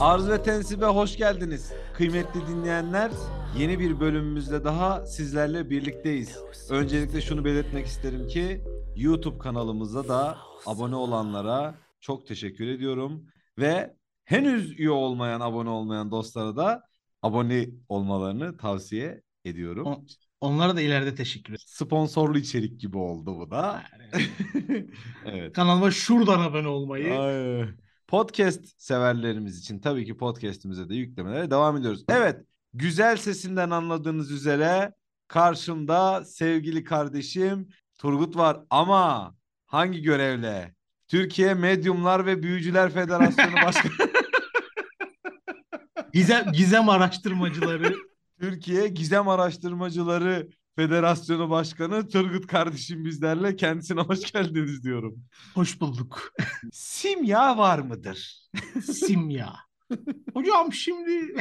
Arz ve Tensib'e hoş geldiniz. Kıymetli dinleyenler, yeni bir bölümümüzde daha sizlerle birlikteyiz. Öncelikle şunu belirtmek isterim ki YouTube kanalımıza da abone olanlara çok teşekkür ediyorum. Ve henüz üye olmayan, abone olmayan dostlara da abone olmalarını tavsiye ediyorum. O- Onlara da ileride teşekkür ederim. Sponsorlu içerik gibi oldu bu da. evet. Kanalıma şuradan abone olmayı. Ay. Podcast severlerimiz için tabii ki podcast'imize de yüklemelere devam ediyoruz. Evet, güzel sesinden anladığınız üzere karşımda sevgili kardeşim Turgut var ama hangi görevle? Türkiye Medyumlar ve Büyücüler Federasyonu Başkanı. Gizem, gizem araştırmacıları. Türkiye Gizem Araştırmacıları Federasyonu Başkanı Turgut kardeşim bizlerle kendisine hoş geldiniz diyorum. Hoş bulduk. Simya var mıdır? Simya. Hocam şimdi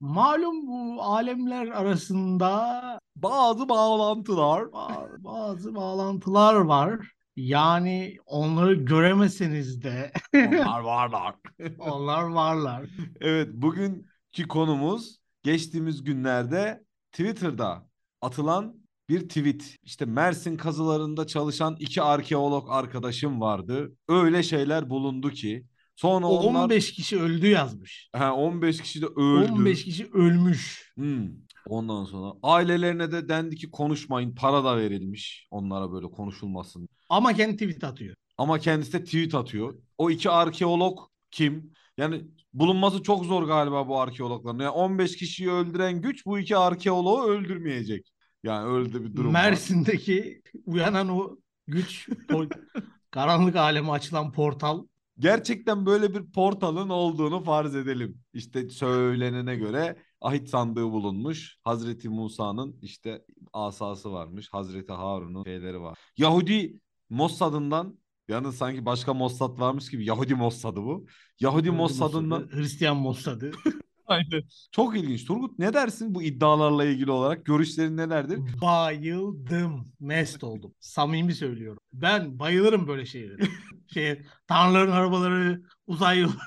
malum bu alemler arasında Bazı bağlantılar. ba- bazı bağlantılar var. Yani onları göremeseniz de Onlar varlar. onlar varlar. Evet, bugünkü konumuz geçtiğimiz günlerde Twitter'da atılan bir tweet. İşte Mersin kazılarında çalışan iki arkeolog arkadaşım vardı. Öyle şeyler bulundu ki. Sonra onlar 15 kişi öldü yazmış. Ha, 15 kişi de öldü. 15 kişi ölmüş. Hmm. Ondan sonra ailelerine de dendi ki konuşmayın. Para da verilmiş onlara böyle konuşulmasın. Ama kendi tweet atıyor. Ama kendisi de tweet atıyor. O iki arkeolog kim? Yani bulunması çok zor galiba bu arkeologların. Yani 15 kişiyi öldüren güç bu iki arkeoloğu öldürmeyecek. Yani öyle de bir durum var. Mersin'deki uyanan o güç, o karanlık aleme açılan portal. Gerçekten böyle bir portalın olduğunu farz edelim. İşte söylenene göre ahit sandığı bulunmuş. Hazreti Musa'nın işte asası varmış. Hazreti Harun'un şeyleri var. Yahudi Mossad'ından yalnız sanki başka Mossad varmış gibi Yahudi Mossad'ı bu. Yahudi Mossad'ından Mossad'ı, Hristiyan Mossad'ı. Aynen. Çok ilginç. Turgut ne dersin bu iddialarla ilgili olarak? Görüşlerin nelerdir? Bayıldım. Mest oldum. Samimi söylüyorum. Ben bayılırım böyle şeylere. Şey, tanrıların arabaları, uzay yolu.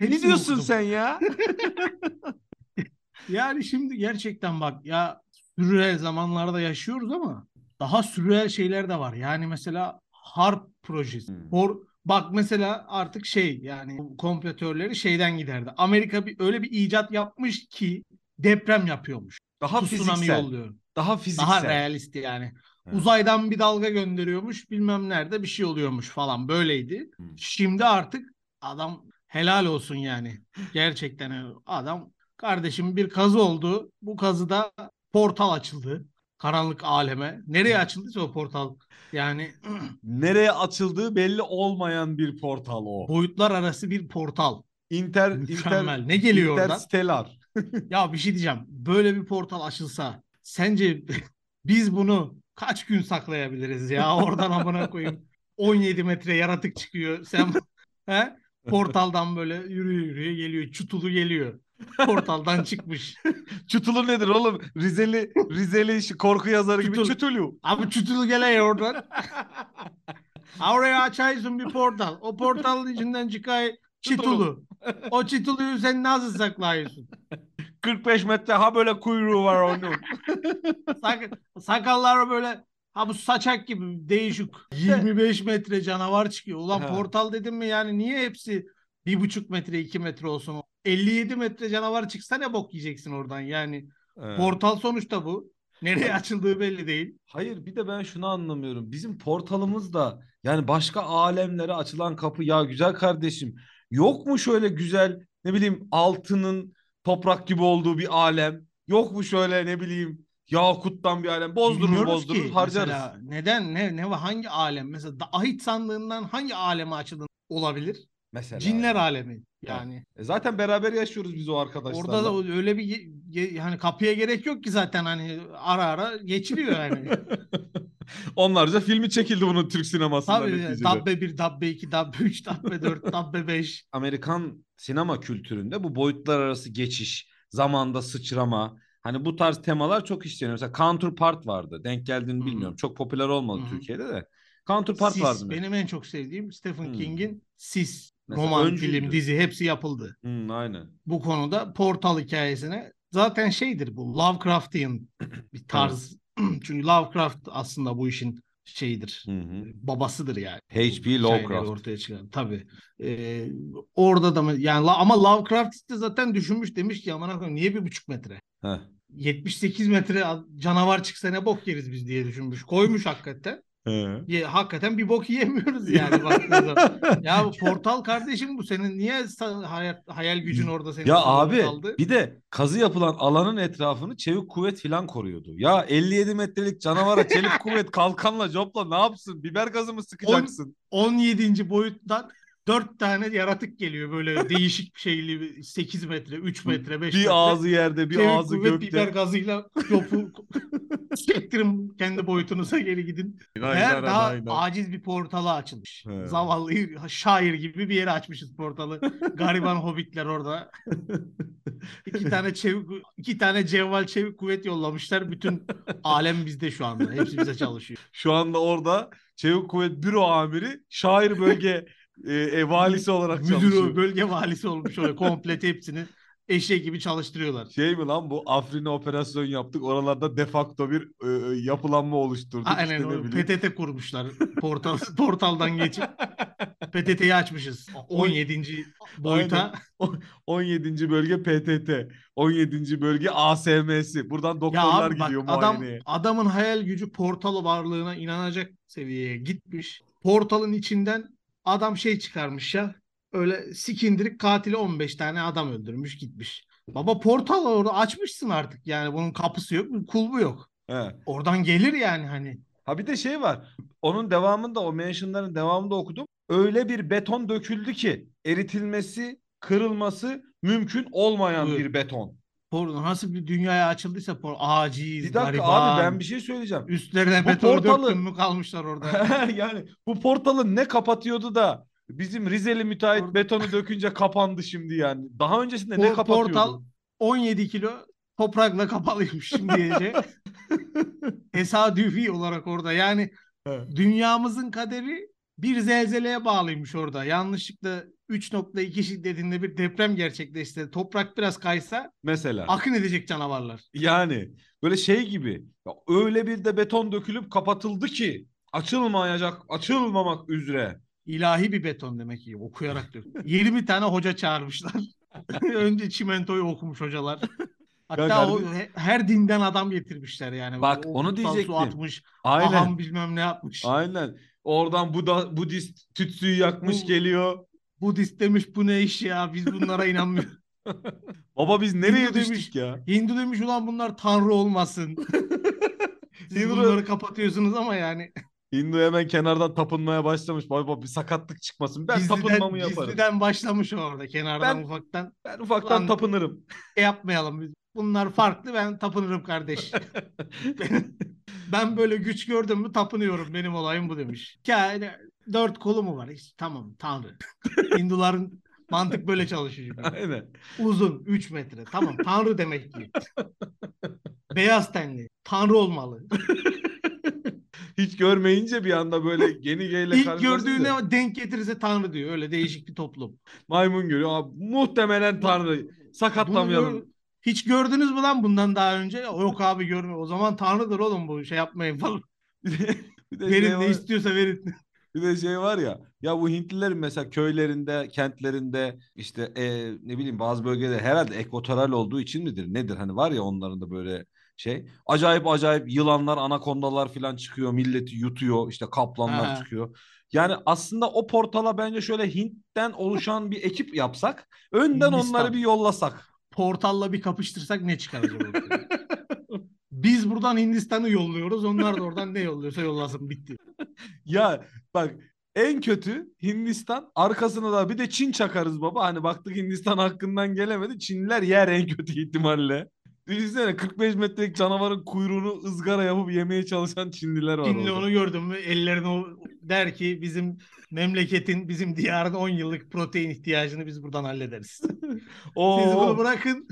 Ne diyorsun okudum. sen ya? Yani şimdi gerçekten bak ya sürreal zamanlarda yaşıyoruz ama daha sürreal şeyler de var. Yani mesela harp projesi. Hmm. Hor, bak mesela artık şey yani kompletörleri şeyden giderdi. Amerika bir öyle bir icat yapmış ki deprem yapıyormuş. Daha Tsunami fiziksel. yolluyor. Daha fiziksel. Daha realist yani. Evet. Uzaydan bir dalga gönderiyormuş, bilmem nerede bir şey oluyormuş falan böyleydi. Hmm. Şimdi artık adam helal olsun yani. Gerçekten adam kardeşim bir kazı oldu. Bu kazıda portal açıldı. Karanlık aleme. Nereye açıldıysa o portal. Yani Nereye açıldığı belli olmayan bir portal o. boyutlar arası bir portal. Inter, Mükemmel. inter, Ne geliyor oradan? Interstellar. Ya bir şey diyeceğim. Böyle bir portal açılsa sence biz bunu kaç gün saklayabiliriz ya? Oradan amına koyayım. 17 metre yaratık çıkıyor. Sen he? portaldan böyle yürüye yürüye geliyor. Çutulu geliyor. Portaldan çıkmış. Çutulu nedir oğlum? Rizeli Rizeli işi korku yazarı gibi Çutul. çutulu. Abi çutulu geliyor oradan. Ha, Oraya açaysın bir portal. O portalın içinden çıkay çitulu. O çituluyu sen nasıl saklıyorsun? 45 metre ha böyle kuyruğu var onun. Sak sakalları böyle ha bu saçak gibi değişik. 25 metre canavar çıkıyor. Ulan Ha. portal dedim mi yani niye hepsi bir buçuk metre iki metre olsun? 57 metre canavar çıksa ne bok yiyeceksin oradan yani. Evet. Portal sonuçta bu. Nereye açıldığı belli değil. Hayır bir de ben şunu anlamıyorum. Bizim portalımız da yani başka alemlere açılan kapı ya güzel kardeşim. Yok mu şöyle güzel ne bileyim altının toprak gibi olduğu bir alem? Yok mu şöyle ne bileyim yakuttan bir alem? Bozdurur Bilmiyoruz bozdurur ki harcarız. mesela neden ne ne hangi alem mesela ahit sandığından hangi aleme açıldığını olabilir? Mesela. Cinler yani. alemi yani. E zaten beraber yaşıyoruz biz o arkadaşlarla. Orada da öyle bir yani kapıya gerek yok ki zaten hani ara ara geçiliyor yani. Onlarca filmi çekildi bunun Türk sinemasında Tabii neticede. Dabbe 1, Dabbe 2, Dabbe 3, Dabbe 4, Dabbe 5. Amerikan sinema kültüründe bu boyutlar arası geçiş, zamanda sıçrama, hani bu tarz temalar çok işleniyor. Mesela Counterpart vardı. Denk geldiğini hı. bilmiyorum. Çok popüler olmadı hı. Türkiye'de de. Counterpart Sis vardı. benim en çok sevdiğim Stephen Hmm. King'in Sis. Mesela roman, öncüydü. film, dizi hepsi yapıldı. Hı, aynen. Bu konuda portal hikayesine zaten şeydir bu Lovecraftian bir tarz. Çünkü Lovecraft aslında bu işin şeyidir. Hı hı. Babasıdır yani. H.P. Lovecraft. ortaya çıkan. Tabii. Ee, orada da mı yani ama Lovecraft işte zaten düşünmüş demiş ki aman koyayım niye bir buçuk metre? Heh. 78 metre canavar çıksa ne bok yeriz biz diye düşünmüş. Koymuş hakikaten. He. Ye, hakikaten bir bok yiyemiyoruz yani baktığın zaman. Ya bu portal kardeşim bu senin niye hayal, hayal gücün orada senin Ya abi kaldı? bir de kazı yapılan alanın etrafını çevik kuvvet filan koruyordu. Ya 57 metrelik canavara çelik kuvvet kalkanla copla ne yapsın? Biber gazı mı sıkacaksın? 17. boyuttan 4 tane yaratık geliyor böyle değişik bir şeyli 8 metre, 3 metre, 5 metre. Bir ağzı yerde bir Çevik ağzı kuvvet gökte. biber gazıyla yopu çektirin kendi boyutunuza geri gidin. Aynen, Eğer daha aynen. aciz bir portala açılmış. He. Zavallı şair gibi bir yere açmışız portalı. Gariban hobbitler orada. İki tane çevik, iki tane cevval çevik kuvvet yollamışlar. Bütün alem bizde şu anda. Hepsi bize çalışıyor. Şu anda orada Çevik Kuvvet Büro Amiri şair bölge e, e, valisi olarak Müdürü, çalışıyor. bölge valisi olmuş orada. Komple hepsini eşek gibi çalıştırıyorlar. Şey mi lan bu Afrin'e operasyon yaptık oralarda de facto bir e, e, yapılanma oluşturduk. Aynen işte o. PTT kurmuşlar. Portal, portaldan geçip PTT'yi açmışız. 17. boyuta. 17. bölge PTT. 17. bölge ASM'si. Buradan Ya doktorlar abi bak gidiyor adam muayeneye. adamın hayal gücü portal varlığına inanacak seviyeye gitmiş. Portalın içinden adam şey çıkarmış ya. Öyle sikindirik katili 15 tane adam öldürmüş gitmiş. Baba portal orada açmışsın artık yani bunun kapısı yok, kulbu yok. He. Oradan gelir yani hani. Ha bir de şey var. Onun devamında o mentionların devamında okudum. Öyle bir beton döküldü ki eritilmesi, kırılması mümkün olmayan Buyur. bir beton. Por nasıl bir dünyaya açıldıysa por aciz, Bir dakika gariban. abi ben bir şey söyleyeceğim. Üstlerine Bu beton portalı- döktün mü kalmışlar orada. yani bu portalı ne kapatıyordu da bizim Rizeli müteahhit betonu dökünce kapandı şimdi yani. Daha öncesinde ne kapatıyordu? portal 17 kilo toprakla kapalıymış şimdiye. Tesadüfi olarak orada yani dünyamızın kaderi bir zelzeleye bağlıymış orada. Yanlışlıkla 3.2 şiddetinde bir deprem gerçekleşti. Toprak biraz kaysa Mesela. akın edecek canavarlar. Yani böyle şey gibi. Ya öyle bir de beton dökülüp kapatıldı ki açılmayacak, açılmamak üzere. İlahi bir beton demek ki okuyarak dök. 20 tane hoca çağırmışlar. Önce çimentoyu okumuş hocalar. Hatta Ya o he- her dinden adam getirmişler yani. Bak, O onu diyecektim. Su atmış. Aynen. Aham bilmem ne yapmış. Aynen. Oradan Buda, Budist tütsüyü yakmış Bu- geliyor. Budist demiş bu ne iş ya biz bunlara inanmıyoruz. Baba biz nereye Hindu düştük demiş. ya? Hindu demiş ulan bunlar tanrı olmasın. Siz Hindu- bunları kapatıyorsunuz ama yani Hindu hemen kenardan tapınmaya başlamış. Baba bir sakatlık çıkmasın. Ben gizliden, tapınmamı yaparım. gizliden başlamış orada kenardan Ben- ufaktan. Ben ufaktan Lan- tapınırım. E yapmayalım biz. Bunlar farklı ben tapınırım kardeş. ben, ben böyle güç gördüm mü tapınıyorum benim olayım bu demiş. Yani dört kolu mu var? İşte, tamam tanrı. Hinduların mantık böyle çalışıyor. Aynen. Uzun 3 metre. Tamam tanrı demek ki. Beyaz tenli. Tanrı olmalı. Hiç görmeyince bir anda böyle geni geyle İlk gördüğüne denk getirirse tanrı diyor. Öyle değişik bir toplum. maymun görüyor. Abi, muhtemelen tanrı. Bunu Sakatlamayalım. gör- Hiç gördünüz mü lan bundan daha önce? Yok abi görmüyor. O zaman tanrıdır oğlum bu şey yapmayın falan. bir de şey Verin ne var- istiyorsa verin. Bir de şey var ya ya bu Hintlilerin mesela köylerinde kentlerinde işte e, ne bileyim bazı bölgeler herhalde ekvatoral olduğu için midir nedir hani var ya onların da böyle şey acayip acayip yılanlar anakondalar falan çıkıyor milleti yutuyor işte kaplanlar Ha. çıkıyor. Yani aslında o portala bence şöyle Hint'ten oluşan bir ekip yapsak önden Hindistan. onları bir yollasak. Portalla bir kapıştırsak ne çıkar acaba? Biz buradan Hindistan'ı yolluyoruz. Onlar da oradan ne yolluyorsa yollasın bitti. Ya bak en kötü Hindistan arkasına da bir de Çin çakarız baba. Hani baktık Hindistan hakkından gelemedi. Çinliler yer en kötü ihtimalle. Düşünsene 45 metrelik canavarın kuyruğunu ızgara yapıp yemeye çalışan Çinliler var Çinli orada. onu gördün mü ellerini o der ki bizim memleketin, bizim diyarın 10 yıllık protein ihtiyacını biz buradan hallederiz. Oo, Siz bunu bırakın.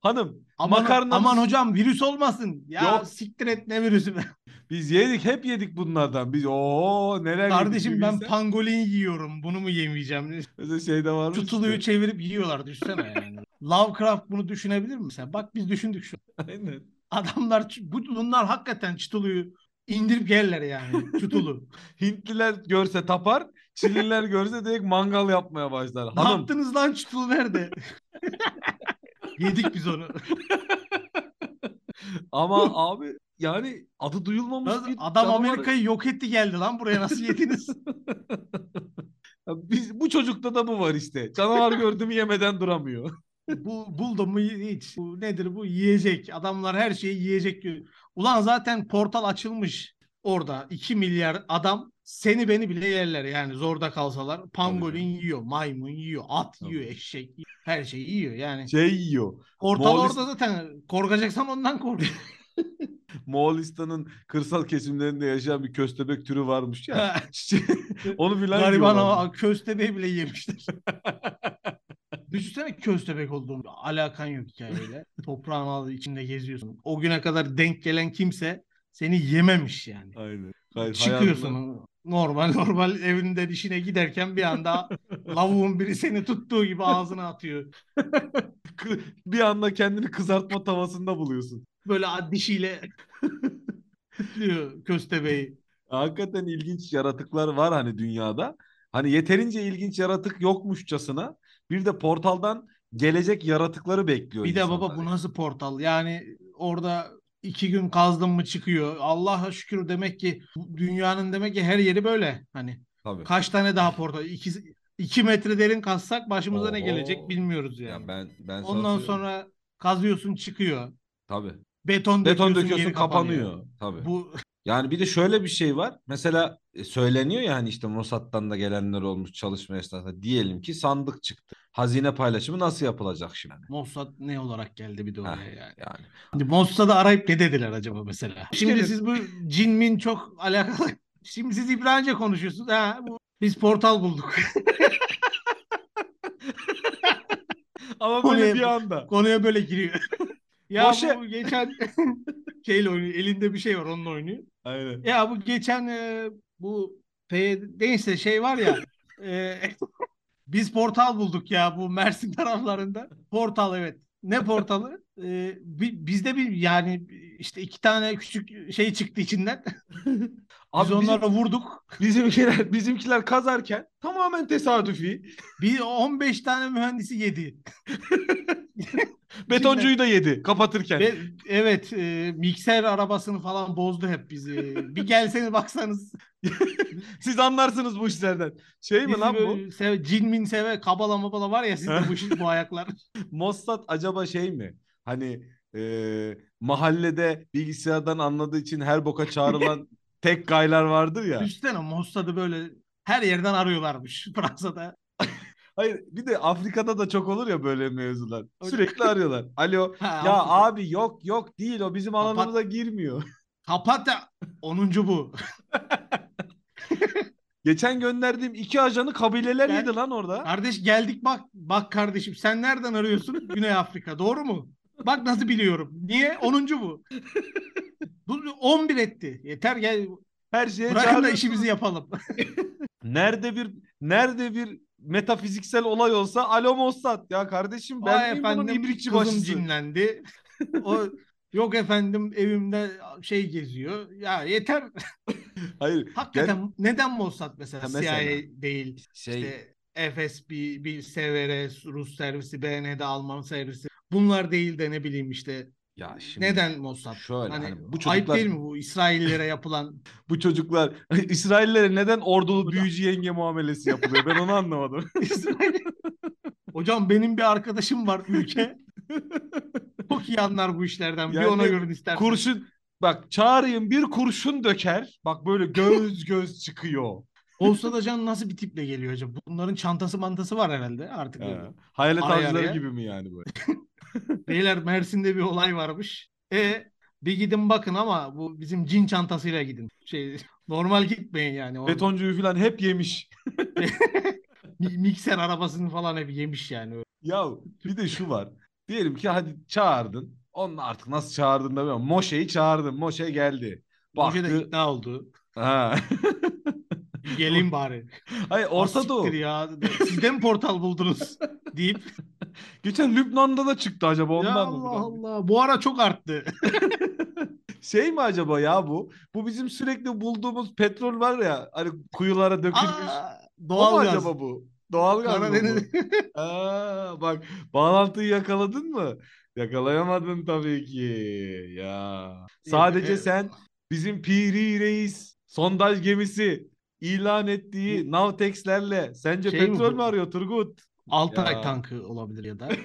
hanım Aman, makarnamız, aman hocam virüs olmasın. Ya Yok. siktir et ne virüsü be. Biz yedik hep yedik bunlardan. Biz o neler yedik Kardeşim bir ben bilsen. pangolin yiyorum. Bunu mu yemeyeceğim? Mesela şeyde varmış. Tutuluyu işte. çevirip yiyorlar düşünsene yani. Lovecraft bunu düşünebilir mi sen? Bak biz düşündük şu. Aynen. Adamlar bu, bunlar hakikaten çıtuluyu indirip gelirler yani. Çutulu. Hintliler görse tapar, Çinliler görse direkt mangal yapmaya başlar. ne Hanım yaptınız lan çutulu nerede? Yedik biz onu. ama abi yani adı duyulmamış Nasıl- bir Adam. Amerika'yı yok etti geldi lan buraya nasıl yediniz? Biz, bu çocukta da bu var işte. Canavar gördü mü yemeden duramıyor. Bu buldum mu hiç. Bu nedir bu? Yiyecek. Adamlar her şeyi yiyecek diyor. Ulan zaten portal açılmış orada. 2 milyar adam seni beni bile yerler yani zorda kalsalar. Pangolin canım. yiyor, maymun yiyor, at Tabii. yiyor, eşek yiyor. Her şeyi yiyor yani. Şey yiyor. Portal Moğolist- orada zaten korkacaksan ondan kork. Moğolistan'ın kırsal kesimlerinde yaşayan bir köstebek türü varmış ya. Onu bilen Gariban ama köstebeği bile yemişler. Düşünsene köstebek olduğunu. Alakan yok hikayeyle. Toprağın adı içinde geziyorsun. O güne kadar denk gelen kimse seni yememiş yani. Aynen. Hayır, Çıkıyorsun hayatında- normal normal evinden işine giderken bir anda lavuğun biri seni tuttuğu gibi ağzına atıyor. Bir anda kendini kızartma tavasında buluyorsun. Böyle dişiyle tutuyor köstebeği. Hakikaten ilginç yaratıklar var hani dünyada. Hani yeterince ilginç yaratık yokmuşçasına bir de portaldan gelecek yaratıkları bekliyor Bir de insanlar baba bu yani. nasıl portal? Yani orada iki gün kazdın mı çıkıyor. Allah'a şükür demek ki dünyanın demek ki her yeri böyle. Hani Tabii. kaç tane daha portal? İki, iki metre derin kazsak başımıza ne Oho. gelecek bilmiyoruz yani. Ya ben ben Ondan sonra kazıyorsun çıkıyor. tabii. Beton, Beton döküyorsun, döküyorsun yeri kapanıyor. Tabii. Bu Yani bir de şöyle bir şey var. Mesela e, söyleniyor ya hani işte Mossad'dan da gelenler olmuş çalışma esnasında. Diyelim ki sandık çıktı. Hazine paylaşımı nasıl yapılacak şimdi? Mossad ne olarak geldi bir de oraya Heh, yani. yani. Şimdi Mossad'ı arayıp ne dediler acaba mesela? Şimdi siz bu cinmin çok alakalı. Şimdi siz İbranice konuşuyorsunuz. Ha, bu, biz portal bulduk. Ama Konuya- böyle bir anda. Konuya böyle giriyor. Ya Boşa- bu geçen şeyle oynuyor. Elinde bir şey var onunla oynuyor. Aynen. Ya bu geçen e, bu P, neyse şey var ya e, biz portal bulduk ya bu Mersin taraflarında. Portal evet. Ne portalı? E, bi- bizde bir yani işte iki tane küçük şey çıktı içinden. Biz Abi bizim, onlara vurduk. bizimkiler bizimkiler kazarken tamamen tesadüfi. Bir 15 tane mühendisi yedi. Betoncuyu da yedi kapatırken. Ve evet e, mikser arabasını falan bozdu hep bizi. Bir gelseniz baksanız. Siz anlarsınız bu işlerden. Şey mi lan bu? böyle sev, cin min seve kabala mabala var ya sizde bu, iş- bu ayaklar. Mossad acaba şey mi? Hani e, mahallede bilgisayardan anladığı için her boka çağrılan tek gaylar vardır ya. Düşünsene Mossad'ı böyle her yerden arıyorlarmış Fransa'da. Hayır bir de Afrika'da da çok olur ya böyle mevzular. Sürekli arıyorlar. Alo Ha, ya Afrika. abi yok yok değil o bizim Kapat. alanımıza girmiyor. Kapat ya. 10. bu. Geçen gönderdiğim iki ajanı kabileler Ben- yedi lan orada. Kardeş geldik bak. Bak kardeşim sen nereden arıyorsun? Güney Afrika. Doğru mu? Bak nasıl biliyorum. Niye? 10. bu. Bu 11 etti. Yeter gel. Her şeye Bırakın da işimizi yapalım. Nerede bir nerede bir metafiziksel olay olsa alo Mossad ya kardeşim ben Vay miyim bunun efendim ibrikçi kızım başısı. cinlendi. o yok efendim evimde şey geziyor. Ya yeter. Hayır Hakikaten neden Mossad mesela, Ha, mesela. CIA değil? şey İşte FSB, bir SVR, Rus servisi, BND, Alman servisi. Bunlar değil de ne bileyim işte. Ya şimdi Neden Mossad? şöyle hani, hani bu ayıp çocuklar değil mi bu İsraillilere yapılan? bu çocuklar İsraillilere neden ordulu büyücü yenge muamelesi yapılıyor ben onu anlamadım. İsrail- Hocam benim bir arkadaşım var ülke. Çok iyi anlar bu işlerden. bir Yani ona görün istersen. kurşun bak çağırayım bir kurşun döker bak böyle göz göz çıkıyor. Olsa da can nasıl bir tiple geliyor acaba? Bunların çantası mantası var herhalde artık. He. Hayalet avcıları gibi mi yani böyle? Beyler Mersin'de bir olay varmış. E bir gidin bakın ama bu bizim cin çantasıyla gidin. Şey normal gitmeyin yani. O Betoncuyu falan hep yemiş. mi- mikser arabasını falan hep yemiş yani. Ya bir de şu var. Diyelim ki hadi çağırdın. Onu artık nasıl çağırdın da bilmiyorum. Moşe'yi çağırdın. Moşe geldi. Proje de baktı. ikna oldu. Ha. Geleyim bari. Hayır Orta Asiktir Doğu. ya. Siz de mi portal buldunuz? deyip. Geçen Lübnan'da da çıktı acaba ondan ya mı? Allah Allah. Bu ara çok arttı. Şey mi acaba ya bu? Bu bizim sürekli bulduğumuz petrol var ya hani kuyulara dökülmüş. Aa, o mu doğal gaz. acaba bu? Doğal gaz mı bu? Aa, bak bağlantıyı yakaladın mı? Yakalayamadın tabii ki. Ya. Sadece sen bizim Piri Reis sondaj gemisi ilan ettiği Navtex'lerle sence Şey mi petrol bu? mü arıyor Turgut? Altay Ya. tankı olabilir ya da.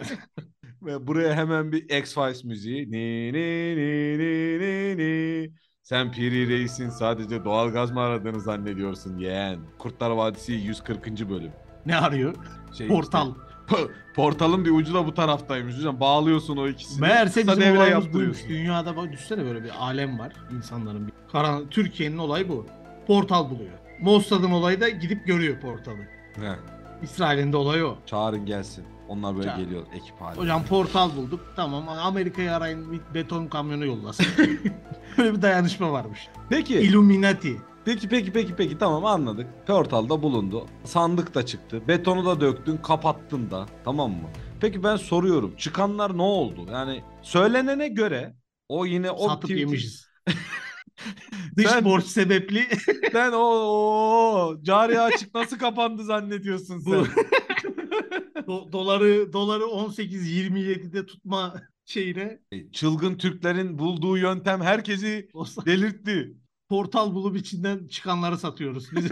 Ve buraya hemen bir X-Files müziği. Ni ni ni ni ni ni. Sen Piri Reis'in sadece doğalgaz mı aradığını zannediyorsun yeğen. Kurtlar Vadisi 140. bölüm. ne arıyor? Şey Portal. işte, po- portalın bir ucu da bu taraftaymış hocam. Bağlıyorsun o ikisini. Meğerse kısa bizim devre olayımız buymuş. Dünyada bak düşsene böyle bir alem var. insanların bir. Karan Türkiye'nin olayı bu. Portal buluyor. Mossad'ın olayı da gidip görüyor portalı. He, İsrail'in de olayı o. çağırın gelsin. Onlar böyle Çağır. geliyor ekip halinde. Hocam portal bulduk. Tamam Amerika'ya arayın bir beton kamyonu yollasın. Böyle bir dayanışma varmış. Peki. Illuminati. Peki peki peki peki tamam anladık. Portalda bulundu. Sandık da çıktı. Betonu da döktün, kapattın da. Tamam mı? Peki ben soruyorum. Çıkanlar ne oldu? Yani söylenene göre o yine o Satıp yemişiz. Dış Ben- borç sebepli Sen o, o cari açık nasıl kapandı zannediyorsun sen? Bu- do- doları doları 18-27'de tutma şeyine Çılgın Türklerin bulduğu yöntem herkesi delirtti. portal bulup içinden çıkanları satıyoruz. Biz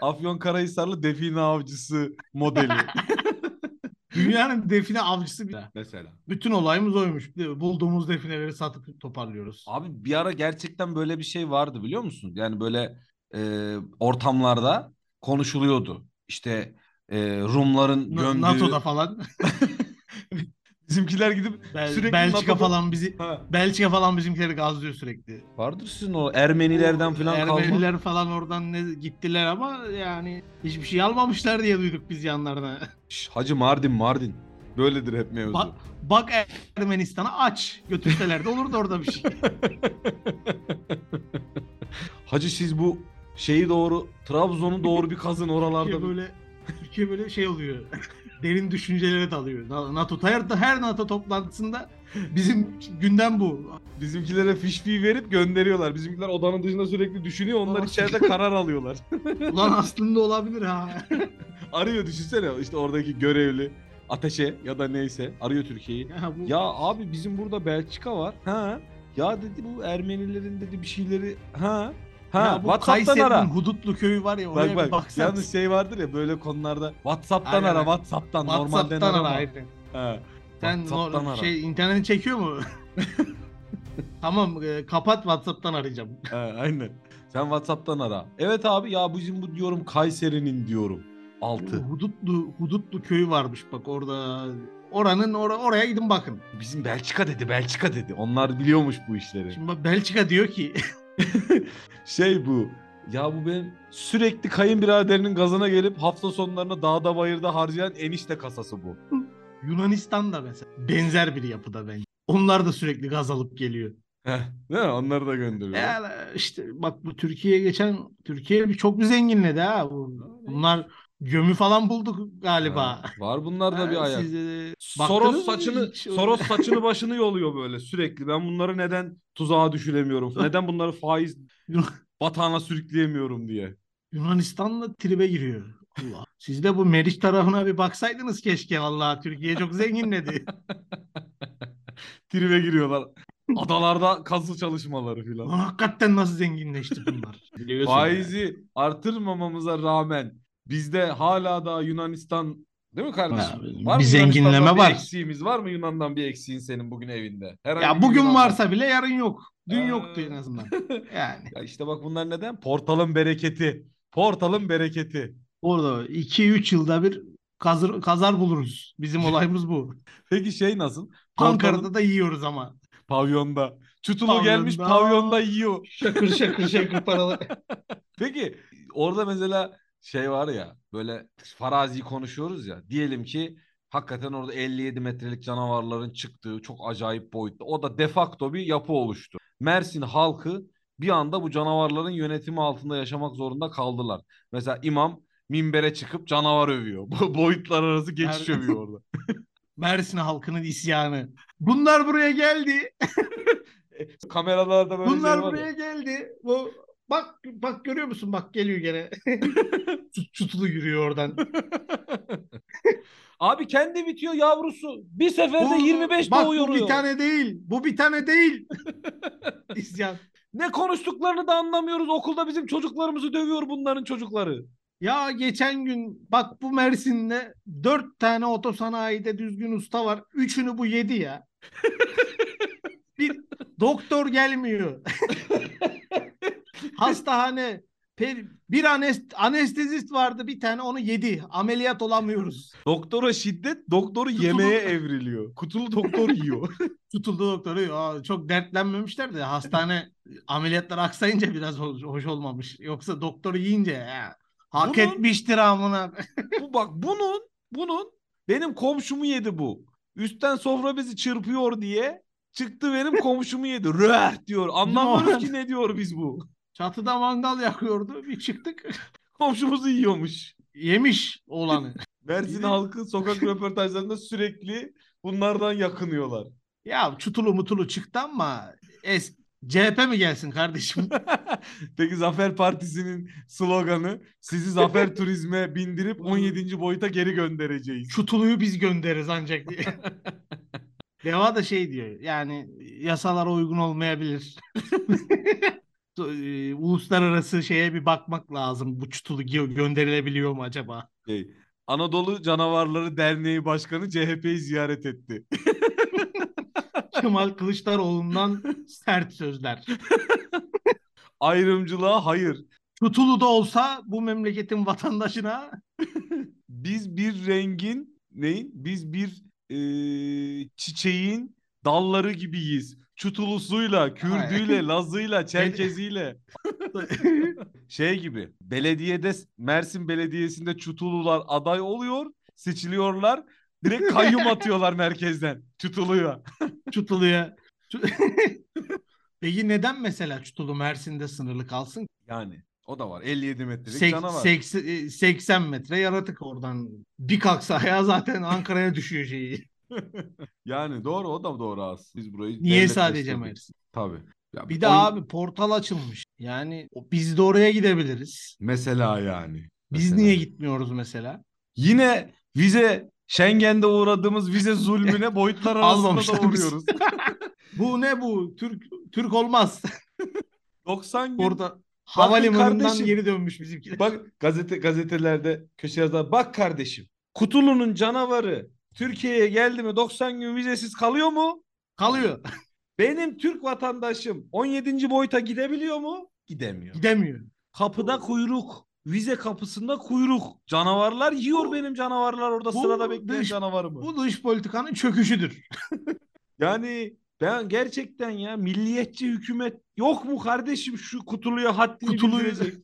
Afyon Karahisarlı define avcısı modeli dünyanın define avcısı bir. mesela. Bütün olayımız oymuş. Bulduğumuz defineleri satıp toparlıyoruz. Abi bir ara gerçekten böyle bir şey vardı biliyor musun? Yani böyle e, ortamlarda konuşuluyordu. İşte e, Rumların gömdüğü... NATO'da falan. Bizimkiler gidip Bel- sürekli Belçika NATO'da- falan bizi Ha, Belçika falan bizimkileri gazlıyor sürekli. vardır sizin o Ermenilerden falan kalma. Ermeniler falan oradan ne gittiler ama yani hiçbir şey almamışlar diye duyduk biz yanlarına. Şş, Hacı Mardin Mardin. Böyledir hep mevzu. Bak, bak Ermenistan'a aç. Götürseler de olurdu orada bir şey. Hacı siz bu şeyi doğru Trabzon'u doğru bir kazın oralarda. Türkiye böyle Türkiye böyle şey oluyor. Derin düşüncelere dalıyor. Na- NATO her, her NATO toplantısında bizim gündem bu. Bizimkilere fişfiği verip gönderiyorlar. Bizimkiler odanın dışında sürekli düşünüyor. Onlar içeride karar alıyorlar. Ulan aslında olabilir ha. Arıyor düşünsene işte oradaki görevli ateşe ya da neyse arıyor Türkiye'yi. Ya bu Ya abi bizim burada Belçika var. Ha. Ya dedi bu Ermenilerin dedi bir şeyleri ha. Ha ya WhatsApp'tan ara. Hudutlu köyü var ya oraya Bak bir bak baksana. yalnız şey vardır ya böyle konularda WhatsApp'tan Aynen, ara. WhatsApp'tan normalden WhatsApp'tan arama. ara aynen. Ha. Sen no- şey interneti çekiyor mu? tamam e, kapat WhatsApp'tan arayacağım. Ha, aynen. Sen WhatsApp'tan ara. Evet abi ya bizim bu diyorum Kayseri'nin diyorum. Altı. Hudutlu Hudutlu köyü varmış bak orada. Oranın or- oraya gidin bakın. Bizim Belçika dedi Belçika dedi. Onlar biliyormuş bu işleri. Şimdi bak Belçika diyor ki şey bu. Ya bu benim sürekli kayınbiraderinin gazına gelip hafta sonlarına dağda bayırda harcayan enişte kasası bu. Yunanistan da mesela benzer bir yapıda bence. Onlar da sürekli gaz alıp geliyor. Heh, değil mi? Onları da gönderiyor. Yani işte bak bu Türkiye'ye geçen Türkiye bir çok bir zenginledi ha. Bu- Bunlar gömü falan bulduk galiba. Ha, var bunlarda bir Ha, ayak. siz Soros saçını hiç? Soros saçını başını yoluyor böyle sürekli. Ben bunları neden tuzağa düşüremiyorum? Neden bunları faiz batağına sürükleyemiyorum diye. Yunanistan'la tribe giriyor. Allah. Siz de bu Meriç tarafına bir baksaydınız keşke vallahi Türkiye çok zenginledi. Tribe giriyorlar. Adalarda kazı çalışmaları filan. Lan hakikaten nasıl zenginleşti bunlar? Faizi artırmamamıza rağmen bizde hala da Yunanistan değil mi kardeşim? Ha, var bir zenginleme var. Bir eksiğimiz var mı Yunan'dan bir eksiğin senin bugün evinde? Herhangi ya bugün Yunan'dan. varsa bile yarın yok. Dün Ee, yoktu en azından. Yani. Ya işte bak bunlar neden? Portalın bereketi. Portalın bereketi. Orada 2-3 yılda bir kazır, kazar buluruz. Bizim olayımız bu. Peki şey nasıl? Portalın Ankara'da da yiyoruz ama. pavyonda. Çutulu Pavyonda. gelmiş pavyonda yiyor. Şakır şakır şakır paralar. Peki orada mesela şey var ya böyle farazi konuşuyoruz ya. Diyelim ki hakikaten orada 57 metrelik canavarların çıktığı çok acayip boyutta. O da de facto bir yapı oluştu. Mersin halkı bir anda bu canavarların yönetimi altında yaşamak zorunda kaldılar. Mesela imam minbere çıkıp canavar övüyor. Boyutlar arası geçiş Mer- övüyor orada. Mersin halkının isyanı. Bunlar buraya geldi. Kameralarda böyle Bunlar şey var ya. buraya geldi. Bu bak bak görüyor musun? Bak geliyor gene. Çut- Çutulu yürüyor oradan. Abi kendi bitiyor yavrusu. Bir seferde Bu- 25 bak doğuyor. bu bir tane değil. Bu bir tane değil. İsyan. Ne konuştuklarını da anlamıyoruz. Okulda bizim çocuklarımızı dövüyor bunların çocukları. Ya geçen gün bak bu Mersin'de dört tane otosanayide düzgün usta var. Üçünü bu yedi ya. bir doktor gelmiyor. Hastahane per- bir anest- anestezist vardı bir tane onu yedi. Ameliyat olamıyoruz. Doktora şiddet, doktoru Kutulu- yemeğe evriliyor. Kutulu doktor yiyor. Tutuldu doktoru. Aa, çok dertlenmemişler de hastane ameliyatlar aksayınca biraz hoş, hoş olmamış. Yoksa doktoru yiyince ya, hak Bunun- etmiştir amına. bu bak bunun bunun benim komşumu yedi bu. Üstten sofra bizi çırpıyor diye çıktı benim komşumu yedi. Röh diyor. Anlamıyoruz ki ne diyor biz bu. Çatıda mangal yakıyordu. Bir çıktık. Komşumuzu yiyormuş. Yemiş oğlanı. Mersin halkı sokak röportajlarında sürekli bunlardan yakınıyorlar. Ya çutulu mutulu çıktı ama es CHP mi gelsin kardeşim? Peki Zafer Partisi'nin sloganı sizi Zafer Turizm'e bindirip 17. boyuta geri göndereceğiz. Çutuluyu biz göndeririz ancak diye. Deva da şey diyor yani yasalara uygun olmayabilir. Ee, Uluslararası şeye bir bakmak lazım. Bu çutulu gö- gönderilebiliyor mu acaba? Şey, Anadolu Canavarları Derneği Başkanı CHP'yi ziyaret etti. Kemal Kılıçdaroğlu'ndan sert sözler. Ayrımcılığa hayır. Çutulu da olsa bu memleketin vatandaşına Biz bir rengin neyin? Biz bir eee, çiçeğin dalları gibiyiz. Çutulusuyla, Kürdüyle, Lazıyla, Çerkeziyle. Şey gibi belediyede Mersin Belediyesi'nde Çutulular aday oluyor, seçiliyorlar. Direkt kayyum atıyorlar merkezden Çutulu'ya. Çutulu'ya. Çu- Peki neden mesela Çutulu Mersin'de sınırlı kalsın? Yani o da var. 57 metrelik Sek- canavar. seks- 80 metre yaratık oradan. Bir kalksa ayağı zaten Ankara'ya düşüyor şeyi. Yani doğru o da doğru aslında. Biz burayı Niye sadece Mersin? Tabii. Ya Bir de oyun- abi portal açılmış. Yani biz de oraya gidebiliriz. Mesela yani. Biz Mesela. niye gitmiyoruz mesela? Yine vize Schengen'de uğradığımız vize zulmüne boyutlar arasında da uğruyoruz. Bu ne bu? Türk Türk olmaz. 90 gün. Orada havalimanından kardeşim. geri dönmüş bizimkiler. Bak gazete gazetelerde köşe yazar. Bak kardeşim. Kutulu'nun canavarı Türkiye'ye geldi mi 90 gün vizesiz kalıyor mu? Kalıyor. Benim Türk vatandaşım 17. boyuta gidebiliyor mu? Gidemiyor. Gidemiyor. Kapıda kuyruk. Vize kapısında kuyruk. Canavarlar yiyor Bu- benim canavarlar orada bu sırada bekleyen dış- canavarımı. Bu dış politikanın çöküşüdür. Yani ben gerçekten ya milliyetçi hükümet yok mu kardeşim şu kutuluya haddini bildirecek?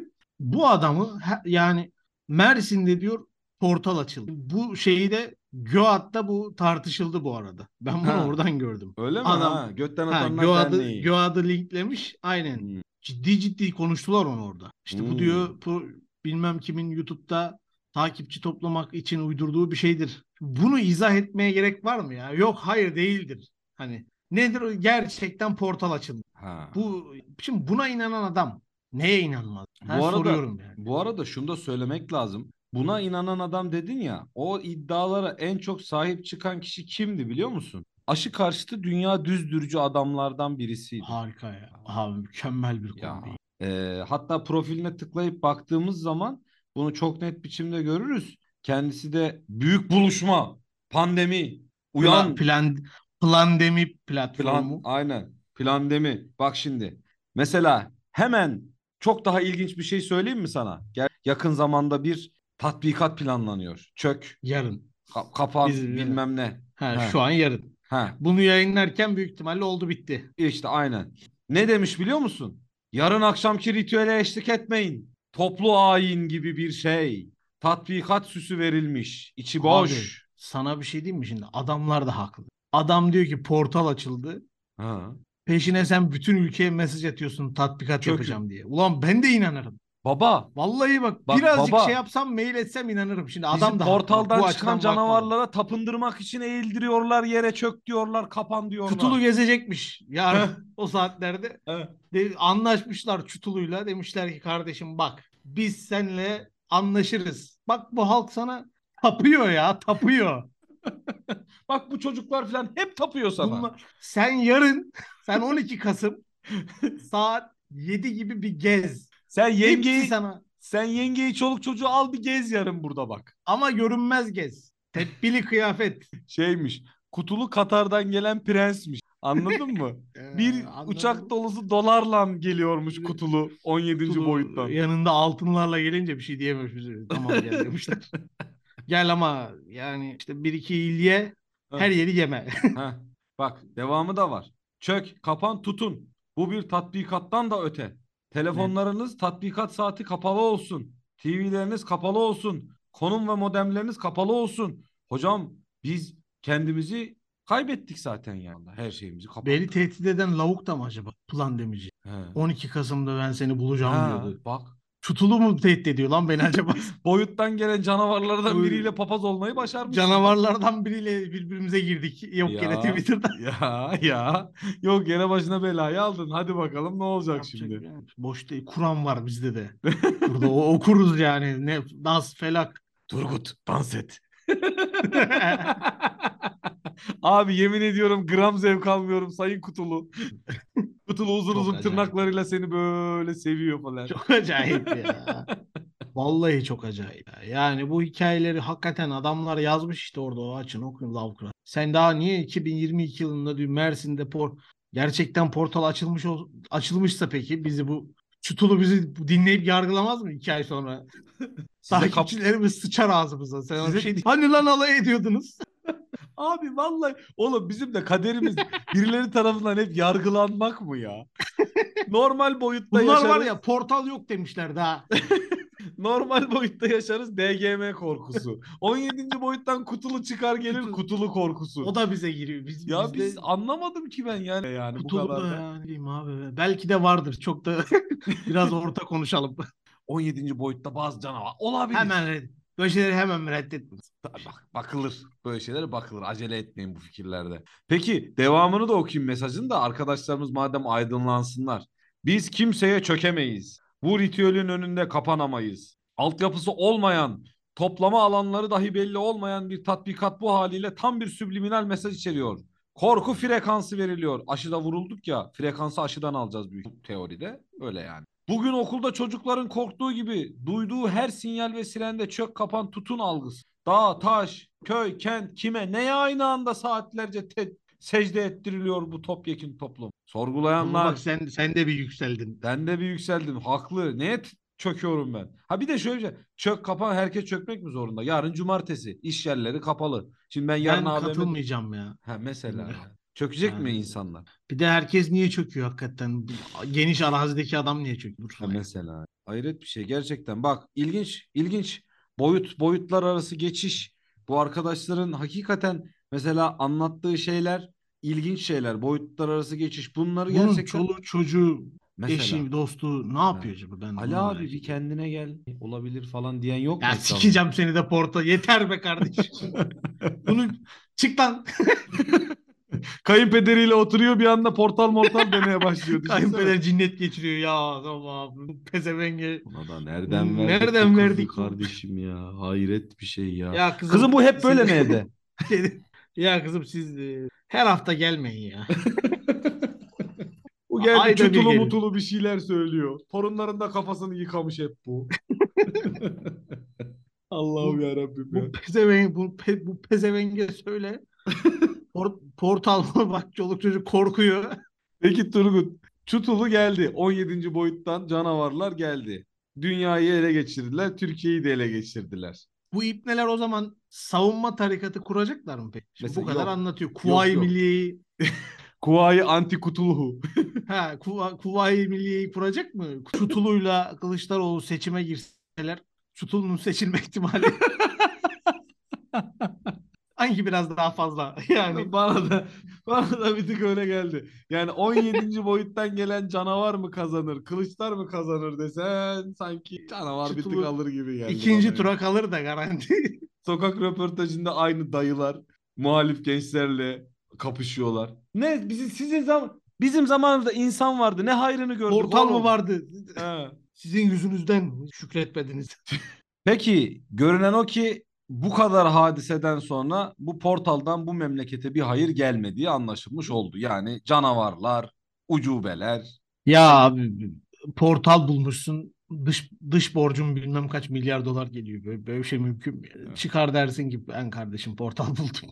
Bu adamı yani Mersin'de diyor portal açıldı. Bu şeyi de GÖAD'da bu tartışıldı bu arada. Ben bunu Ha. oradan gördüm. Öyle mi? Adam- ha, götten atanlar GÖAD'ı, derneği. GÖAD'ı linklemiş. Aynen. Hmm. Ciddi ciddi konuştular onu orada. İşte Hmm. bu diyor pro- bilmem kimin YouTube'da takipçi toplamak için uydurduğu bir şeydir. Bunu izah etmeye gerek var mı ya? Yok hayır değildir. Hani nedir? Gerçekten portal açıldı. Ha. Bu şimdi buna inanan adam neye inanmaz? Ben Bu arada- soruyorum yani. Bu arada şunu da söylemek lazım. Buna inanan adam dedin ya, o iddialara en çok sahip çıkan kişi kimdi biliyor musun? Aşı karşıtı dünya düzdürücü adamlardan birisiydi. Harika ya. Abi mükemmel bir kombi. Ee, hatta profiline tıklayıp baktığımız zaman bunu çok net biçimde görürüz. Kendisi de büyük buluşma, pandemi, uyan, Plan, plan plandemi plan, platformu. aynen, plandemi. Bak şimdi, mesela hemen çok daha ilginç bir şey söyleyeyim mi sana? Gel, yakın zamanda bir tatbikat planlanıyor. Çök, Yarın. ka- kapan, Biz- bilmem ne. Ha, Ha. şu an yarın. Ha, Bunu yayınlarken büyük ihtimalle oldu bitti. işte aynen. Ne demiş biliyor musun? Yarın akşamki ritüele eşlik etmeyin. Toplu ayin gibi bir şey. Tatbikat süsü verilmiş. İçi boş. Abi, sana bir şey diyeyim mi şimdi? Adamlar da haklı. Adam diyor ki portal açıldı. Ha. Peşine sen bütün ülkeye mesaj atıyorsun tatbikat Çok yapacağım diye. Ulan ben de inanırım. Baba Vallahi bak, Bak birazcık baba. şey yapsam mail etsem inanırım. Şimdi adam da haklı. portaldan Bu çıkan canavarlara tapındırmak için eğildiriyorlar yere çök diyorlar kapan diyorlar. Çutulu gezecekmiş yarın o saatlerde. De, anlaşmışlar Çutulu'yla. Demişler ki kardeşim bak biz seninle anlaşırız. Bak bu halk sana tapıyor ya tapıyor. Bak bu çocuklar falan hep tapıyor sana. Bunlar- sen yarın sen 12 Kasım saat 7 gibi bir gez. Sen yengeyi sana sen yengeyi çoluk çocuğu al bir gez yarın burada bak. ama görünmez gez. Tedbili kıyafet. Şeymiş. Kutulu Katar'dan gelen prensmiş. Anladın mı? Bir Ee, anladım. uçak dolusu dolarla geliyormuş Bir- kutulu 17. Kutulu boyuttan. Yanında altınlarla gelince bir şey diyememiş. Tamam gel demişler. Gel ama yani işte bir iki il ye her yeri yeme. Bak devamı da var. Çök, kapan, tutun. Bu bir tatbikattan da öte. Telefonlarınız tatbikat saati kapalı olsun. TV'leriniz kapalı olsun. Konum ve modemleriniz kapalı olsun. Hocam biz kendimizi kaybettik zaten yani. Her şeyimizi kapattık. Beni tehdit eden lavuk da mı acaba? Plan demici. He. 12 Kasım'da ben seni bulacağım Ha, diyordu. bak Çutulu mu tehdit ediyor lan beni acaba? boyuttan gelen canavarlardan biriyle papaz olmayı başarmış. Canavarlardan biriyle birbirimize girdik. Yok Ya. gene Twitter'da. Ya ya. Yok gene başına belayı aldın. Hadi bakalım ne olacak Yapacak şimdi. bir şey. Boş değil. Kur'an var bizde de. Burada o- okuruz yani. Ne nas felak. Turgut dans et. Abi yemin ediyorum gram zevk almıyorum Sayın Kutulu. Kutulu uzun Çok uzun acayip. tırnaklarıyla seni böyle seviyor falan. Çok acayip ya. Vallahi çok acayip. ya. Yani bu hikayeleri hakikaten adamlar yazmış işte orada o açın okuyun Lovecraft. Sen daha niye 2022 yılında diyor Mersin'de por gerçekten portal açılmış ol- açılmışsa peki bizi bu Çutulu bizi dinleyip yargılamaz mı iki ay sonra? Size kap- Takipçilerimiz sıçar ağzımıza. Sen Size- şey Hani lan alay ediyordunuz? Abi vallahi oğlum bizim de kaderimiz birileri tarafından hep yargılanmak mı ya? Normal boyutta Bunlar yaşarız. var ya portal yok demişler daha. Normal boyutta yaşarız DGM korkusu. 17. boyuttan kutulu çıkar gelir Kutu- kutulu korkusu. O da bize giriyor. Biz, ya bizde- biz anlamadım ki ben yani yani bu Kutulu kadar da da. ya, ne diyeyim abi. Belki de vardır. Çok da biraz orta konuşalım. 17. boyutta bazı canavar olabilir. hemen. Böyle şeyleri hemen reddetme. Bak, bakılır. Böyle şeylere bakılır. Acele etmeyin bu fikirlerde. Peki devamını da okuyayım mesajın da arkadaşlarımız madem aydınlansınlar. Biz kimseye çökemeyiz. Bu ritüelin önünde kapanamayız. Altyapısı olmayan, toplama alanları dahi belli olmayan bir tatbikat bu haliyle tam bir subliminal mesaj içeriyor. Korku frekansı veriliyor. Aşıda vurulduk ya, frekansı aşıdan alacağız büyük teoride. Öyle yani. Bugün okulda çocukların korktuğu gibi duyduğu her sinyal ve sirende çök kapan tutun algısı. Dağ, taş, köy, kent kime neye aynı anda saatlerce te- secde ettiriliyor bu topyekün toplum. Sorgulayanlar Bak sen sen de bir yükseldin. ben de bir yükseldim. Haklı. Neye çöküyorum ben? Ha bir de şöyle bir şey. Çök kapan herkes çökmek mi zorunda? Yarın cumartesi. iş yerleri kapalı. Şimdi ben yarın Ben AVM... katılmayacağım ya. Ha mesela. Yani. ya. Çökecek mi Yani. insanlar? Bir de herkes niye çöküyor hakikaten? Geniş arazideki adam niye çöküyor? Ha mesela. Hayret bir şey gerçekten. Bak ilginç, ilginç. Boyut, boyutlar arası geçiş. Bu arkadaşların hakikaten mesela anlattığı şeyler ilginç şeyler. Boyutlar arası geçiş. Bunları Bunun gerçekten çoluğu çocuğu, mesela. eşi, dostu ne yapıyor acaba? Ben Ali abi bir kendine gel. Olabilir falan diyen yok mu? Ya sikeceğim seni de porta. Yeter be kardeşim. Bunu çık lan. Kayınpederiyle oturuyor bir anda portal mortal demeye başlıyor. Kayınpeder cinnet geçiriyor ya. Tamam. bu Pezevenge. Buna da nereden Hmm, verdik nereden verdik kardeşim ya? Hayret bir şey ya. Ya kızım, Kızım bu hep böyle siz- mi evde? ya kızım siz e, her hafta gelmeyin ya. Bu geldi Ayda bir çutulu gelin. mutulu bir şeyler söylüyor. Torunların da kafasını yıkamış hep bu. Allah'ım ya. Bu pezevenk bu, pe, bu pezevenge söyle. Por, portal bak çoluk çocuk korkuyor. Peki Turgut. Çutulu geldi. 17. boyuttan canavarlar geldi. Dünyayı ele geçirdiler. Türkiye'yi de ele geçirdiler. Bu ipneler o zaman savunma tarikatı kuracaklar mı peki? Şimdi Mesela bu kadar yok. anlatıyor. Kuvayi. Milliye'yi Kuvayi anti kutuluhu. ha Kuva, Kuvayi Milliye'yi kuracak mı? Çutulu'yla Kılıçdaroğlu seçime girseler Çutulu'nun seçilme ihtimali hangi biraz daha fazla yani bana da Bana da bir tık öyle geldi. Yani 17. boyuttan gelen canavar mı kazanır, kılıçlar mı kazanır desen sanki canavar bir tık alır gibi geldi. İkinci tura kalır da garanti. Sokak röportajında aynı dayılar muhalif gençlerle kapışıyorlar. Ne bizim sizin zaman bizim zamanımızda insan vardı. Ne hayrını gördük. Portal mı vardı? He. Sizin yüzünüzden şükretmediniz. Peki görünen o ki bu kadar hadiseden sonra bu portaldan bu memlekete bir hayır gelmediği anlaşılmış oldu. Yani canavarlar, ucubeler. Ya abi portal bulmuşsun. Dış dış borcun bilmem kaç milyar dolar geliyor. Böyle, böyle bir şey mümkün mü? Evet. Çıkar dersin ki ben kardeşim portal buldum.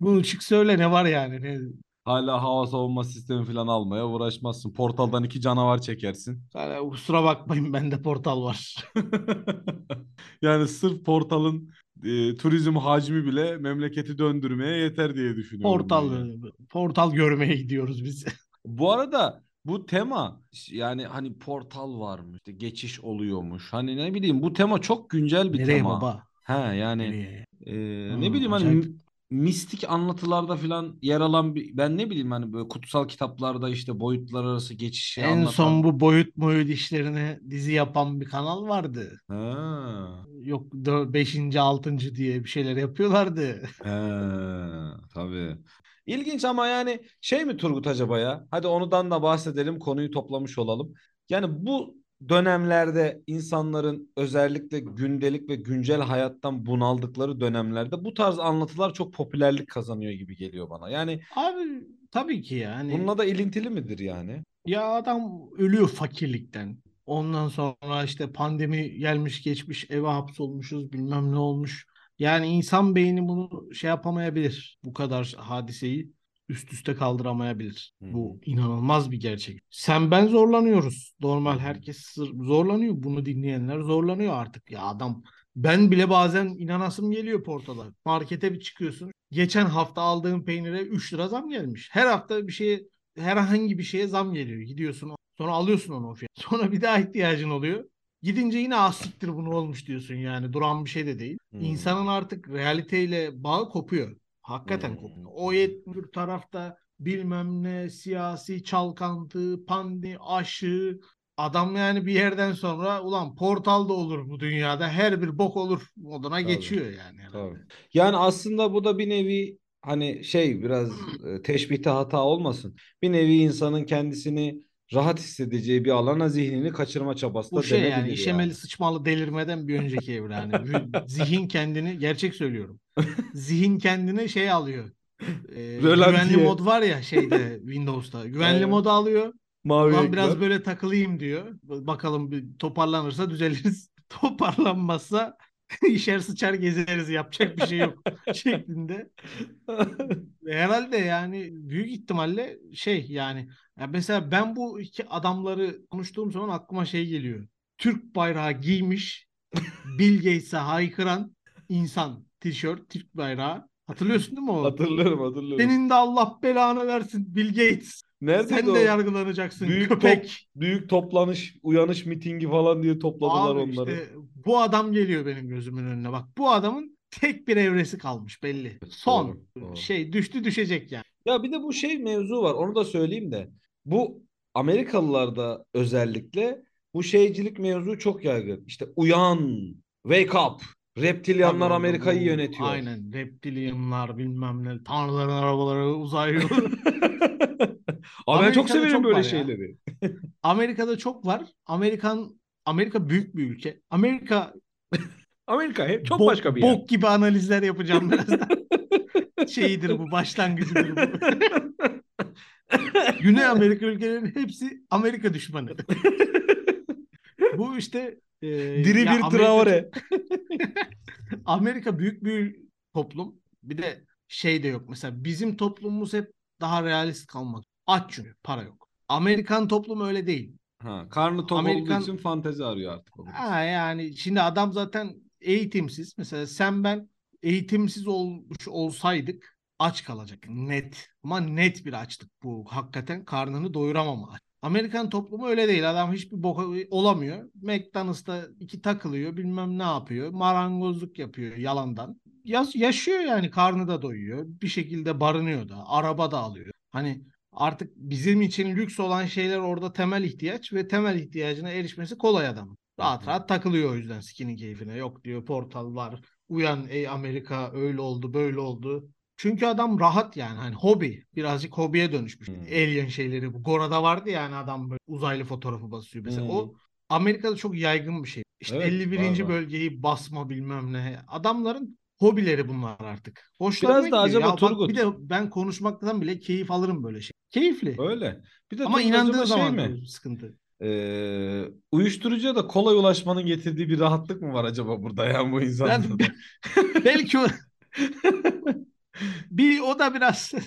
Bunu çık söyle ne var yani? Ne? Hala hava savunma sistemi falan almaya uğraşmazsın. Portaldan iki canavar çekersin. Yani kusura bakmayın bende portal var. yani sırf portalın e, turizm hacmi bile memleketi döndürmeye yeter diye düşünüyorum. Portal yani. portal görmeye gidiyoruz biz. Bu arada bu tema yani hani portal varmış, işte geçiş oluyormuş. Hani ne bileyim bu tema çok güncel bir Nereye tema. baba? He yani Nereye? e, Hmm, ne bileyim hani acayip. mistik anlatılarda falan yer alan bir ben ne bileyim hani böyle kutsal kitaplarda işte boyutlar arası geçişi En anlatan. son bu boyut boyut işlerini dizi yapan bir kanal vardı. Ha. Yok 5. 6. diye bir şeyler yapıyorlardı. He, tabii. İlginç ama yani şey mi Turgut acaba ya? Hadi onudan da bahsedelim, konuyu toplamış olalım. Yani bu dönemlerde insanların özellikle gündelik ve güncel hayattan bunaldıkları dönemlerde bu tarz anlatılar çok popülerlik kazanıyor gibi geliyor bana. Yani Abi tabii ki yani. bununla da ilintili midir yani? Ya adam ölüyor fakirlikten. Ondan sonra işte pandemi gelmiş geçmiş eve hapsolmuşuz bilmem ne olmuş. Yani insan beyni bunu şey yapamayabilir. Bu kadar hadiseyi üst üste kaldıramayabilir. Hı. Bu inanılmaz bir gerçek. Sen ben zorlanıyoruz. Normal herkes zorlanıyor. Bunu dinleyenler zorlanıyor artık. Ya adam ben bile bazen inanasım geliyor portala. Markete bir çıkıyorsun. Geçen hafta aldığım peynire 3 lira zam gelmiş. Her hafta bir şeye herhangi bir şeye zam geliyor. Gidiyorsun sonra alıyorsun onu o fiyat. Sonra bir daha ihtiyacın oluyor. Gidince yine az siktir bunu olmuş diyorsun yani. Duran bir şey de değil. Hmm. İnsanın artık realiteyle bağı kopuyor. Hakikaten Hmm. kopuyor. O yetmiyor tarafta bilmem ne siyasi çalkantı, pandemi, aşı. Adam yani bir yerden sonra ulan portal da olur bu dünyada. Her bir bok olur moduna Tabii. geçiyor yani. herhalde. Tabii. Yani aslında bu da bir nevi hani şey biraz e, teşbihte hata olmasın. Bir nevi insanın kendisini rahat hissedeceği bir alana zihnini kaçırma çabası da Bu şey yani işemeli sıçmalı delirmeden bir önceki evre. Yani zihin kendini gerçek söylüyorum. Zihin kendini şey alıyor. Rölantiye. güvenli mod var ya şeyde Windows'ta. Güvenli Aynen. modu alıyor. Mavi Ulan biraz böyle takılayım diyor. Bakalım bir toparlanırsa düzeliriz. Toparlanmazsa işer sıçar gezeriz yapacak bir şey yok şeklinde. Herhalde yani büyük ihtimalle şey yani ya mesela ben bu iki adamları konuştuğum zaman aklıma şey geliyor. Türk bayrağı giymiş Bill Gates'e haykıran insan tişört Türk bayrağı. Hatırlıyorsun değil mi o? Hatırlıyorum hatırlıyorum. Senin de Allah belanı versin Bill Gates. Neredeydi Sen o? de yargılanacaksın Büyük köpek. Büyük toplanış, uyanış mitingi falan diye topladılar Abi onları. işte bu adam geliyor benim gözümün önüne. Bak bu adamın tek bir evresi kalmış belli. Son Doğru, doğru. şey düştü düşecek yani. Ya bir de bu şey mevzu var. Onu da söyleyeyim de. Bu Amerikalılarda özellikle bu şeycilik mevzu çok yaygın. İşte uyan, wake up. Reptilyanlar Tabii Amerika'yı bu- yönetiyor. Aynen reptilyanlar bilmem ne tanrıların arabaları uzay yolu. Abi ben çok severim çok böyle şeyleri. Amerika'da çok var. Amerikan Amerika büyük bir ülke. Amerika Amerika hep çok bok, başka bir yer. bok gibi analizler yapacağım birazdan. Şeyidir bu başlangıcıdır bu. Güney Amerika ülkelerinin hepsi Amerika düşmanı. Bu işte e, Diri bir Amerika- Traore. Amerika büyük bir toplum. Bir de şey de yok. Mesela bizim toplumumuz hep daha realist kalmak. Aç çünkü para yok. Amerikan toplumu öyle değil. Ha, karnı tok Amerikan- olduğu için fantezi arıyor artık. o. Ha yani şimdi adam zaten eğitimsiz. Mesela sen ben eğitimsiz olmuş olsaydık aç kalacak. Net. Ama net bir açlık bu. Hakikaten karnını doyuramama. Amerikan toplumu öyle değil. Adam hiçbir boka olamıyor. McDonald's'ta iki takılıyor. Bilmem ne yapıyor. Marangozluk yapıyor yalandan. yas- yaşıyor yani karnı da doyuyor. Bir şekilde barınıyor da. Araba da alıyor. Hani artık bizim için lüks olan şeyler orada temel ihtiyaç ve temel ihtiyacına erişmesi kolay adamın. Rahat rahat takılıyor o yüzden skinin keyfine. Yok diyor portal var. Uyan ey Amerika öyle oldu böyle oldu. Çünkü adam rahat yani hani hobi. Birazcık hobiye dönüşmüş. Hmm. Alien şeyleri. Bu Gora'da vardı yani adam böyle uzaylı fotoğrafı basıyor. Mesela Hmm. o Amerika'da çok yaygın bir şey. İşte Evet, 51. var, var. bölgeyi basma bilmem ne. Adamların hobileri bunlar artık. Hoşlarına Biraz da acaba Ya bak Turgut- bir de ben konuşmaktan bile keyif alırım böyle şey. Keyifli. Öyle. Bir de Ama inandığı acaba zaman şey mi? sıkıntı. Ee, uyuşturucuya da kolay ulaşmanın getirdiği bir rahatlık mı var acaba burada yani bu insanda? Ben, belki bir o da biraz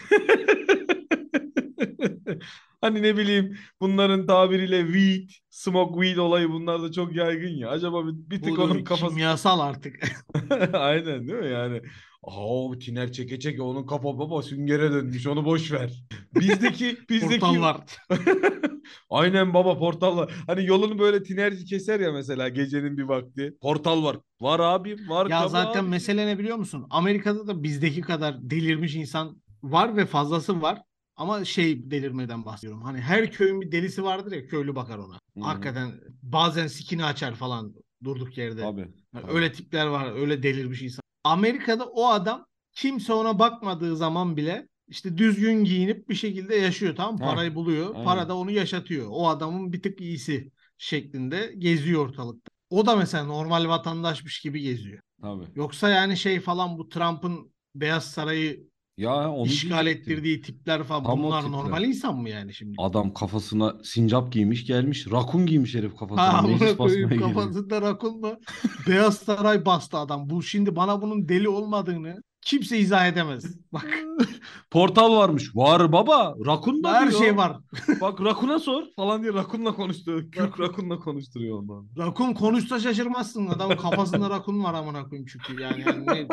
Hani ne bileyim bunların tabiriyle weed, smoke weed olayı bunlar da çok yaygın ya. Acaba bir, bir tık bu onun kafası kimyasal artık. Aynen değil mi yani? Aa tiner çeke çeke onun kafa baba süngere dönmüş onu boş ver. Bizdeki bizdeki Portallar. Aynen baba portal var. Hani yolunu böyle tinerci keser ya mesela gecenin bir vakti. Portal var. Var abim var. Ya zaten abim. mesele ne biliyor musun? Amerika'da da bizdeki kadar delirmiş insan var ve fazlası var. Ama şey delirmeden bahsediyorum. Hani her köyün bir delisi vardır ya köylü bakar ona. Hı. Hakikaten bazen sikini açar falan durduk yerde. Abi. Yani tabii. Öyle tipler var, öyle delirmiş insan. Amerika'da o adam kimse ona bakmadığı zaman bile işte düzgün giyinip bir şekilde yaşıyor tamam mı? Parayı buluyor. aynen. Para da onu yaşatıyor. O adamın bir tık iyisi şeklinde geziyor ortalıkta. O da mesela normal vatandaşmış gibi geziyor. Tabii. Yoksa yani şey falan bu Trump'ın Beyaz Sarayı Ya onu işgal diyecektim. ettirdiği tipler falan Tam o bunlar tipler. normal insan mı yani şimdi? Adam kafasına sincap giymiş gelmiş. Rakun giymiş herif kafasına. Ha Meclis basmaya koyayım geliyor. kafasında rakun mu? Beyaz Saray bastı adam. Bu şimdi bana bunun deli olmadığını kimse izah edemez. Bak Portal varmış. Var baba. Rakun da her diyor. şey var. Bak Rakun'a sor falan diye Rakun'la konuştu. Kürk Rakun'la konuşturuyor ondan. Rakun konuşsa şaşırmazsın. Adamın kafasında rakun var amına koyayım çünkü yani. yani ne-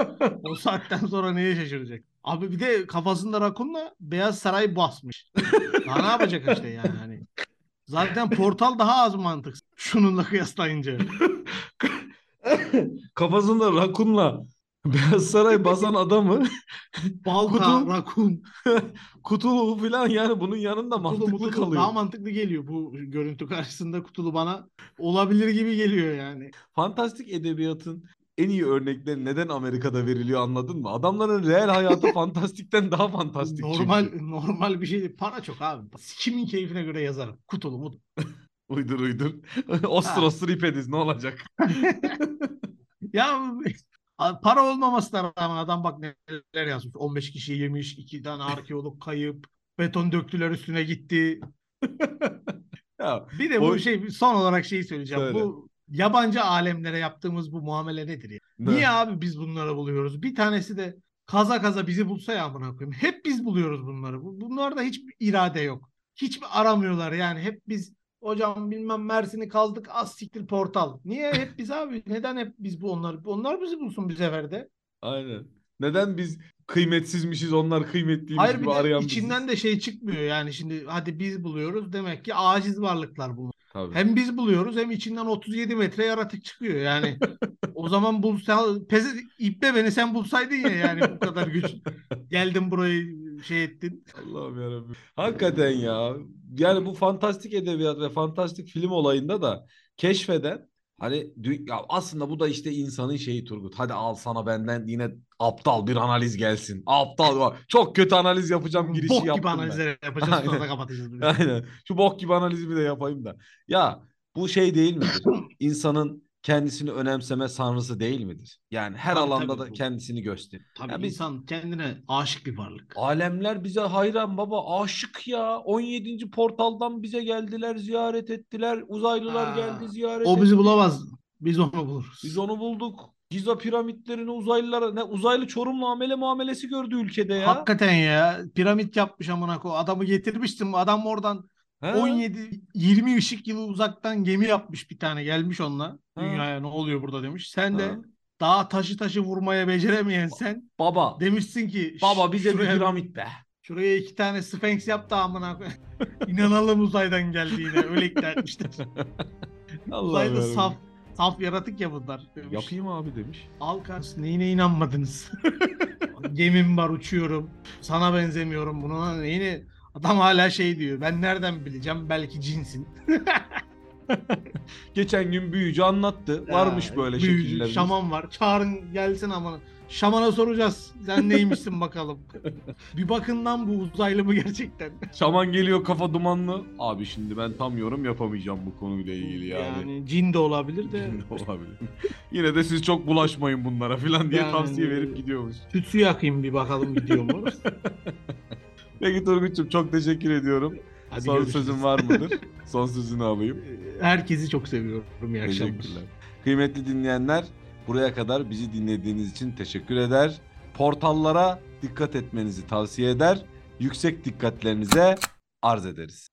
o saatten sonra neye şaşıracak? Abi bir de kafasında rakunla Beyaz Saray basmış. Daha ne yapacak işte yani hani. Zaten portal daha az mantık. Şununla kıyaslayınca. Kafasında Rakun'la Beyaz Saray basan adamı Balta, Kutu- rakun, kutulu falan yani bunun yanında kutulu, mantıklı mutulu kalıyor. daha mantıklı geliyor bu görüntü karşısında kutulu bana olabilir gibi geliyor yani. Fantastik edebiyatın en iyi örnekleri neden Amerika'da veriliyor anladın mı? Adamların real hayatı fantastikten daha fantastik normal çünkü. normal bir şey değil. Para çok abi. Kimin keyfine göre yazarım. Kutulu mutlu. Uydur uydur. ostur Ha. ostur ip ediz ne olacak? Ya para olmamasına rağmen adam bak neler yazmış. 15 kişi yemiş, 2 tane arkeolog kayıp, beton döktüler üstüne gitti. Ya, Bir de O- bu şey son olarak şeyi söyleyeceğim. Söyle. Bu yabancı alemlere yaptığımız bu muamele nedir ya? ne? Niye abi biz bunları buluyoruz? Bir tanesi de kaza kaza bizi bulsa ya amına koyayım. Hep biz buluyoruz bunları. Bu- Bunlarda hiçbir irade yok. Hiçbir aramıyorlar yani. Hep biz hocam bilmem Mersin'i kazdık az siktir portal. Niye hep biz abi? Neden hep biz bu onlar? Onlar bizi bulsun bir seferde. Aynen. Neden biz kıymetsizmişiz onlar kıymetliymiş Hayır bir gibi de arayan içinden biziz? de şey çıkmıyor yani şimdi hadi biz buluyoruz demek ki aciz varlıklar bunlar. Tabii. Hem biz buluyoruz hem içinden 37 metre yaratık çıkıyor yani. o zaman bulsa peze iple beni sen bulsaydın ya yani bu kadar güç. Geldin burayı şey ettin. Allah'ım yarabbim. Hakikaten ya. Yani bu fantastik edebiyat ve fantastik film olayında da keşfeden hani ya aslında bu da işte insanın şeyi Turgut. Hadi al sana benden yine aptal bir analiz gelsin. Aptal. Çok kötü analiz yapacağım girişi Bok gibi yaptım ben. analizler yapacağız sonra da Aynen. kapatacağız. biz. Aynen. Şu bok gibi analizimi de yapayım da. Ya bu şey değil midir? İnsanın kendisini önemseme sanrısı değil midir? Yani her Tabii, alanda tabii da bu. kendisini gösterir. Tabii Ya biz- insan kendine aşık bir varlık. Alemler bize hayran baba aşık ya. 17. portaldan bize geldiler ziyaret ettiler. Uzaylılar Aa, geldi ziyaret O bizi etti. bulamaz. Biz onu buluruz. Biz onu bulduk. Giza piramitlerini uzaylılara ne uzaylı çorum muamele muamelesi gördü ülkede ya. Hakikaten ya piramit yapmış amına ko. Adamı getirmiştim. Adam oradan He? 17 20 ışık yılı uzaktan gemi yapmış bir tane gelmiş onunla. Ha. Dünyaya ne oluyor burada demiş. Sen de Ha. daha taşı taşı vurmaya beceremeyen sen Baba. demişsin ki Baba "Şş, bize bir şuraya, piramit be. şuraya iki tane Sphinx yap da amına. İnanalım uzaydan geldiğine. Öyle ikna etmişler. Yarabbim. saf. Saf yaratık ya bunlar. Demiş. Yapayım abi demiş. Al kardeşim neyine inanmadınız? Gemim var uçuyorum. Sana benzemiyorum buna neyine? Adam hala şey diyor. Ben nereden bileceğim? Belki cinsin. Geçen gün büyücü anlattı. Varmış Ya, böyle büyücü, şekillerimiz. Şaman var. Çağırın gelsin ama. Şamana soracağız. Sen neymişsin bakalım. bir bakın lan bu uzaylı mı gerçekten? Şaman geliyor kafa dumanlı. Abi şimdi ben tam yorum yapamayacağım bu konuyla ilgili yani. Yani cin de olabilir de. Cin de olabilir. Yine de siz çok bulaşmayın bunlara falan diye Yani- tavsiye verip gidiyormuş. Tütsü yakayım bir bakalım gidiyor mu? Peki Turgut'cum çok teşekkür ediyorum. Hadi Son görüşürüz. sözün var mıdır? Son sözünü alayım. Herkesi çok seviyorum. İyi akşamlar. Kıymetli dinleyenler buraya kadar bizi dinlediğiniz için teşekkür eder. Portallara dikkat etmenizi tavsiye eder. Yüksek dikkatlerinize arz ederiz.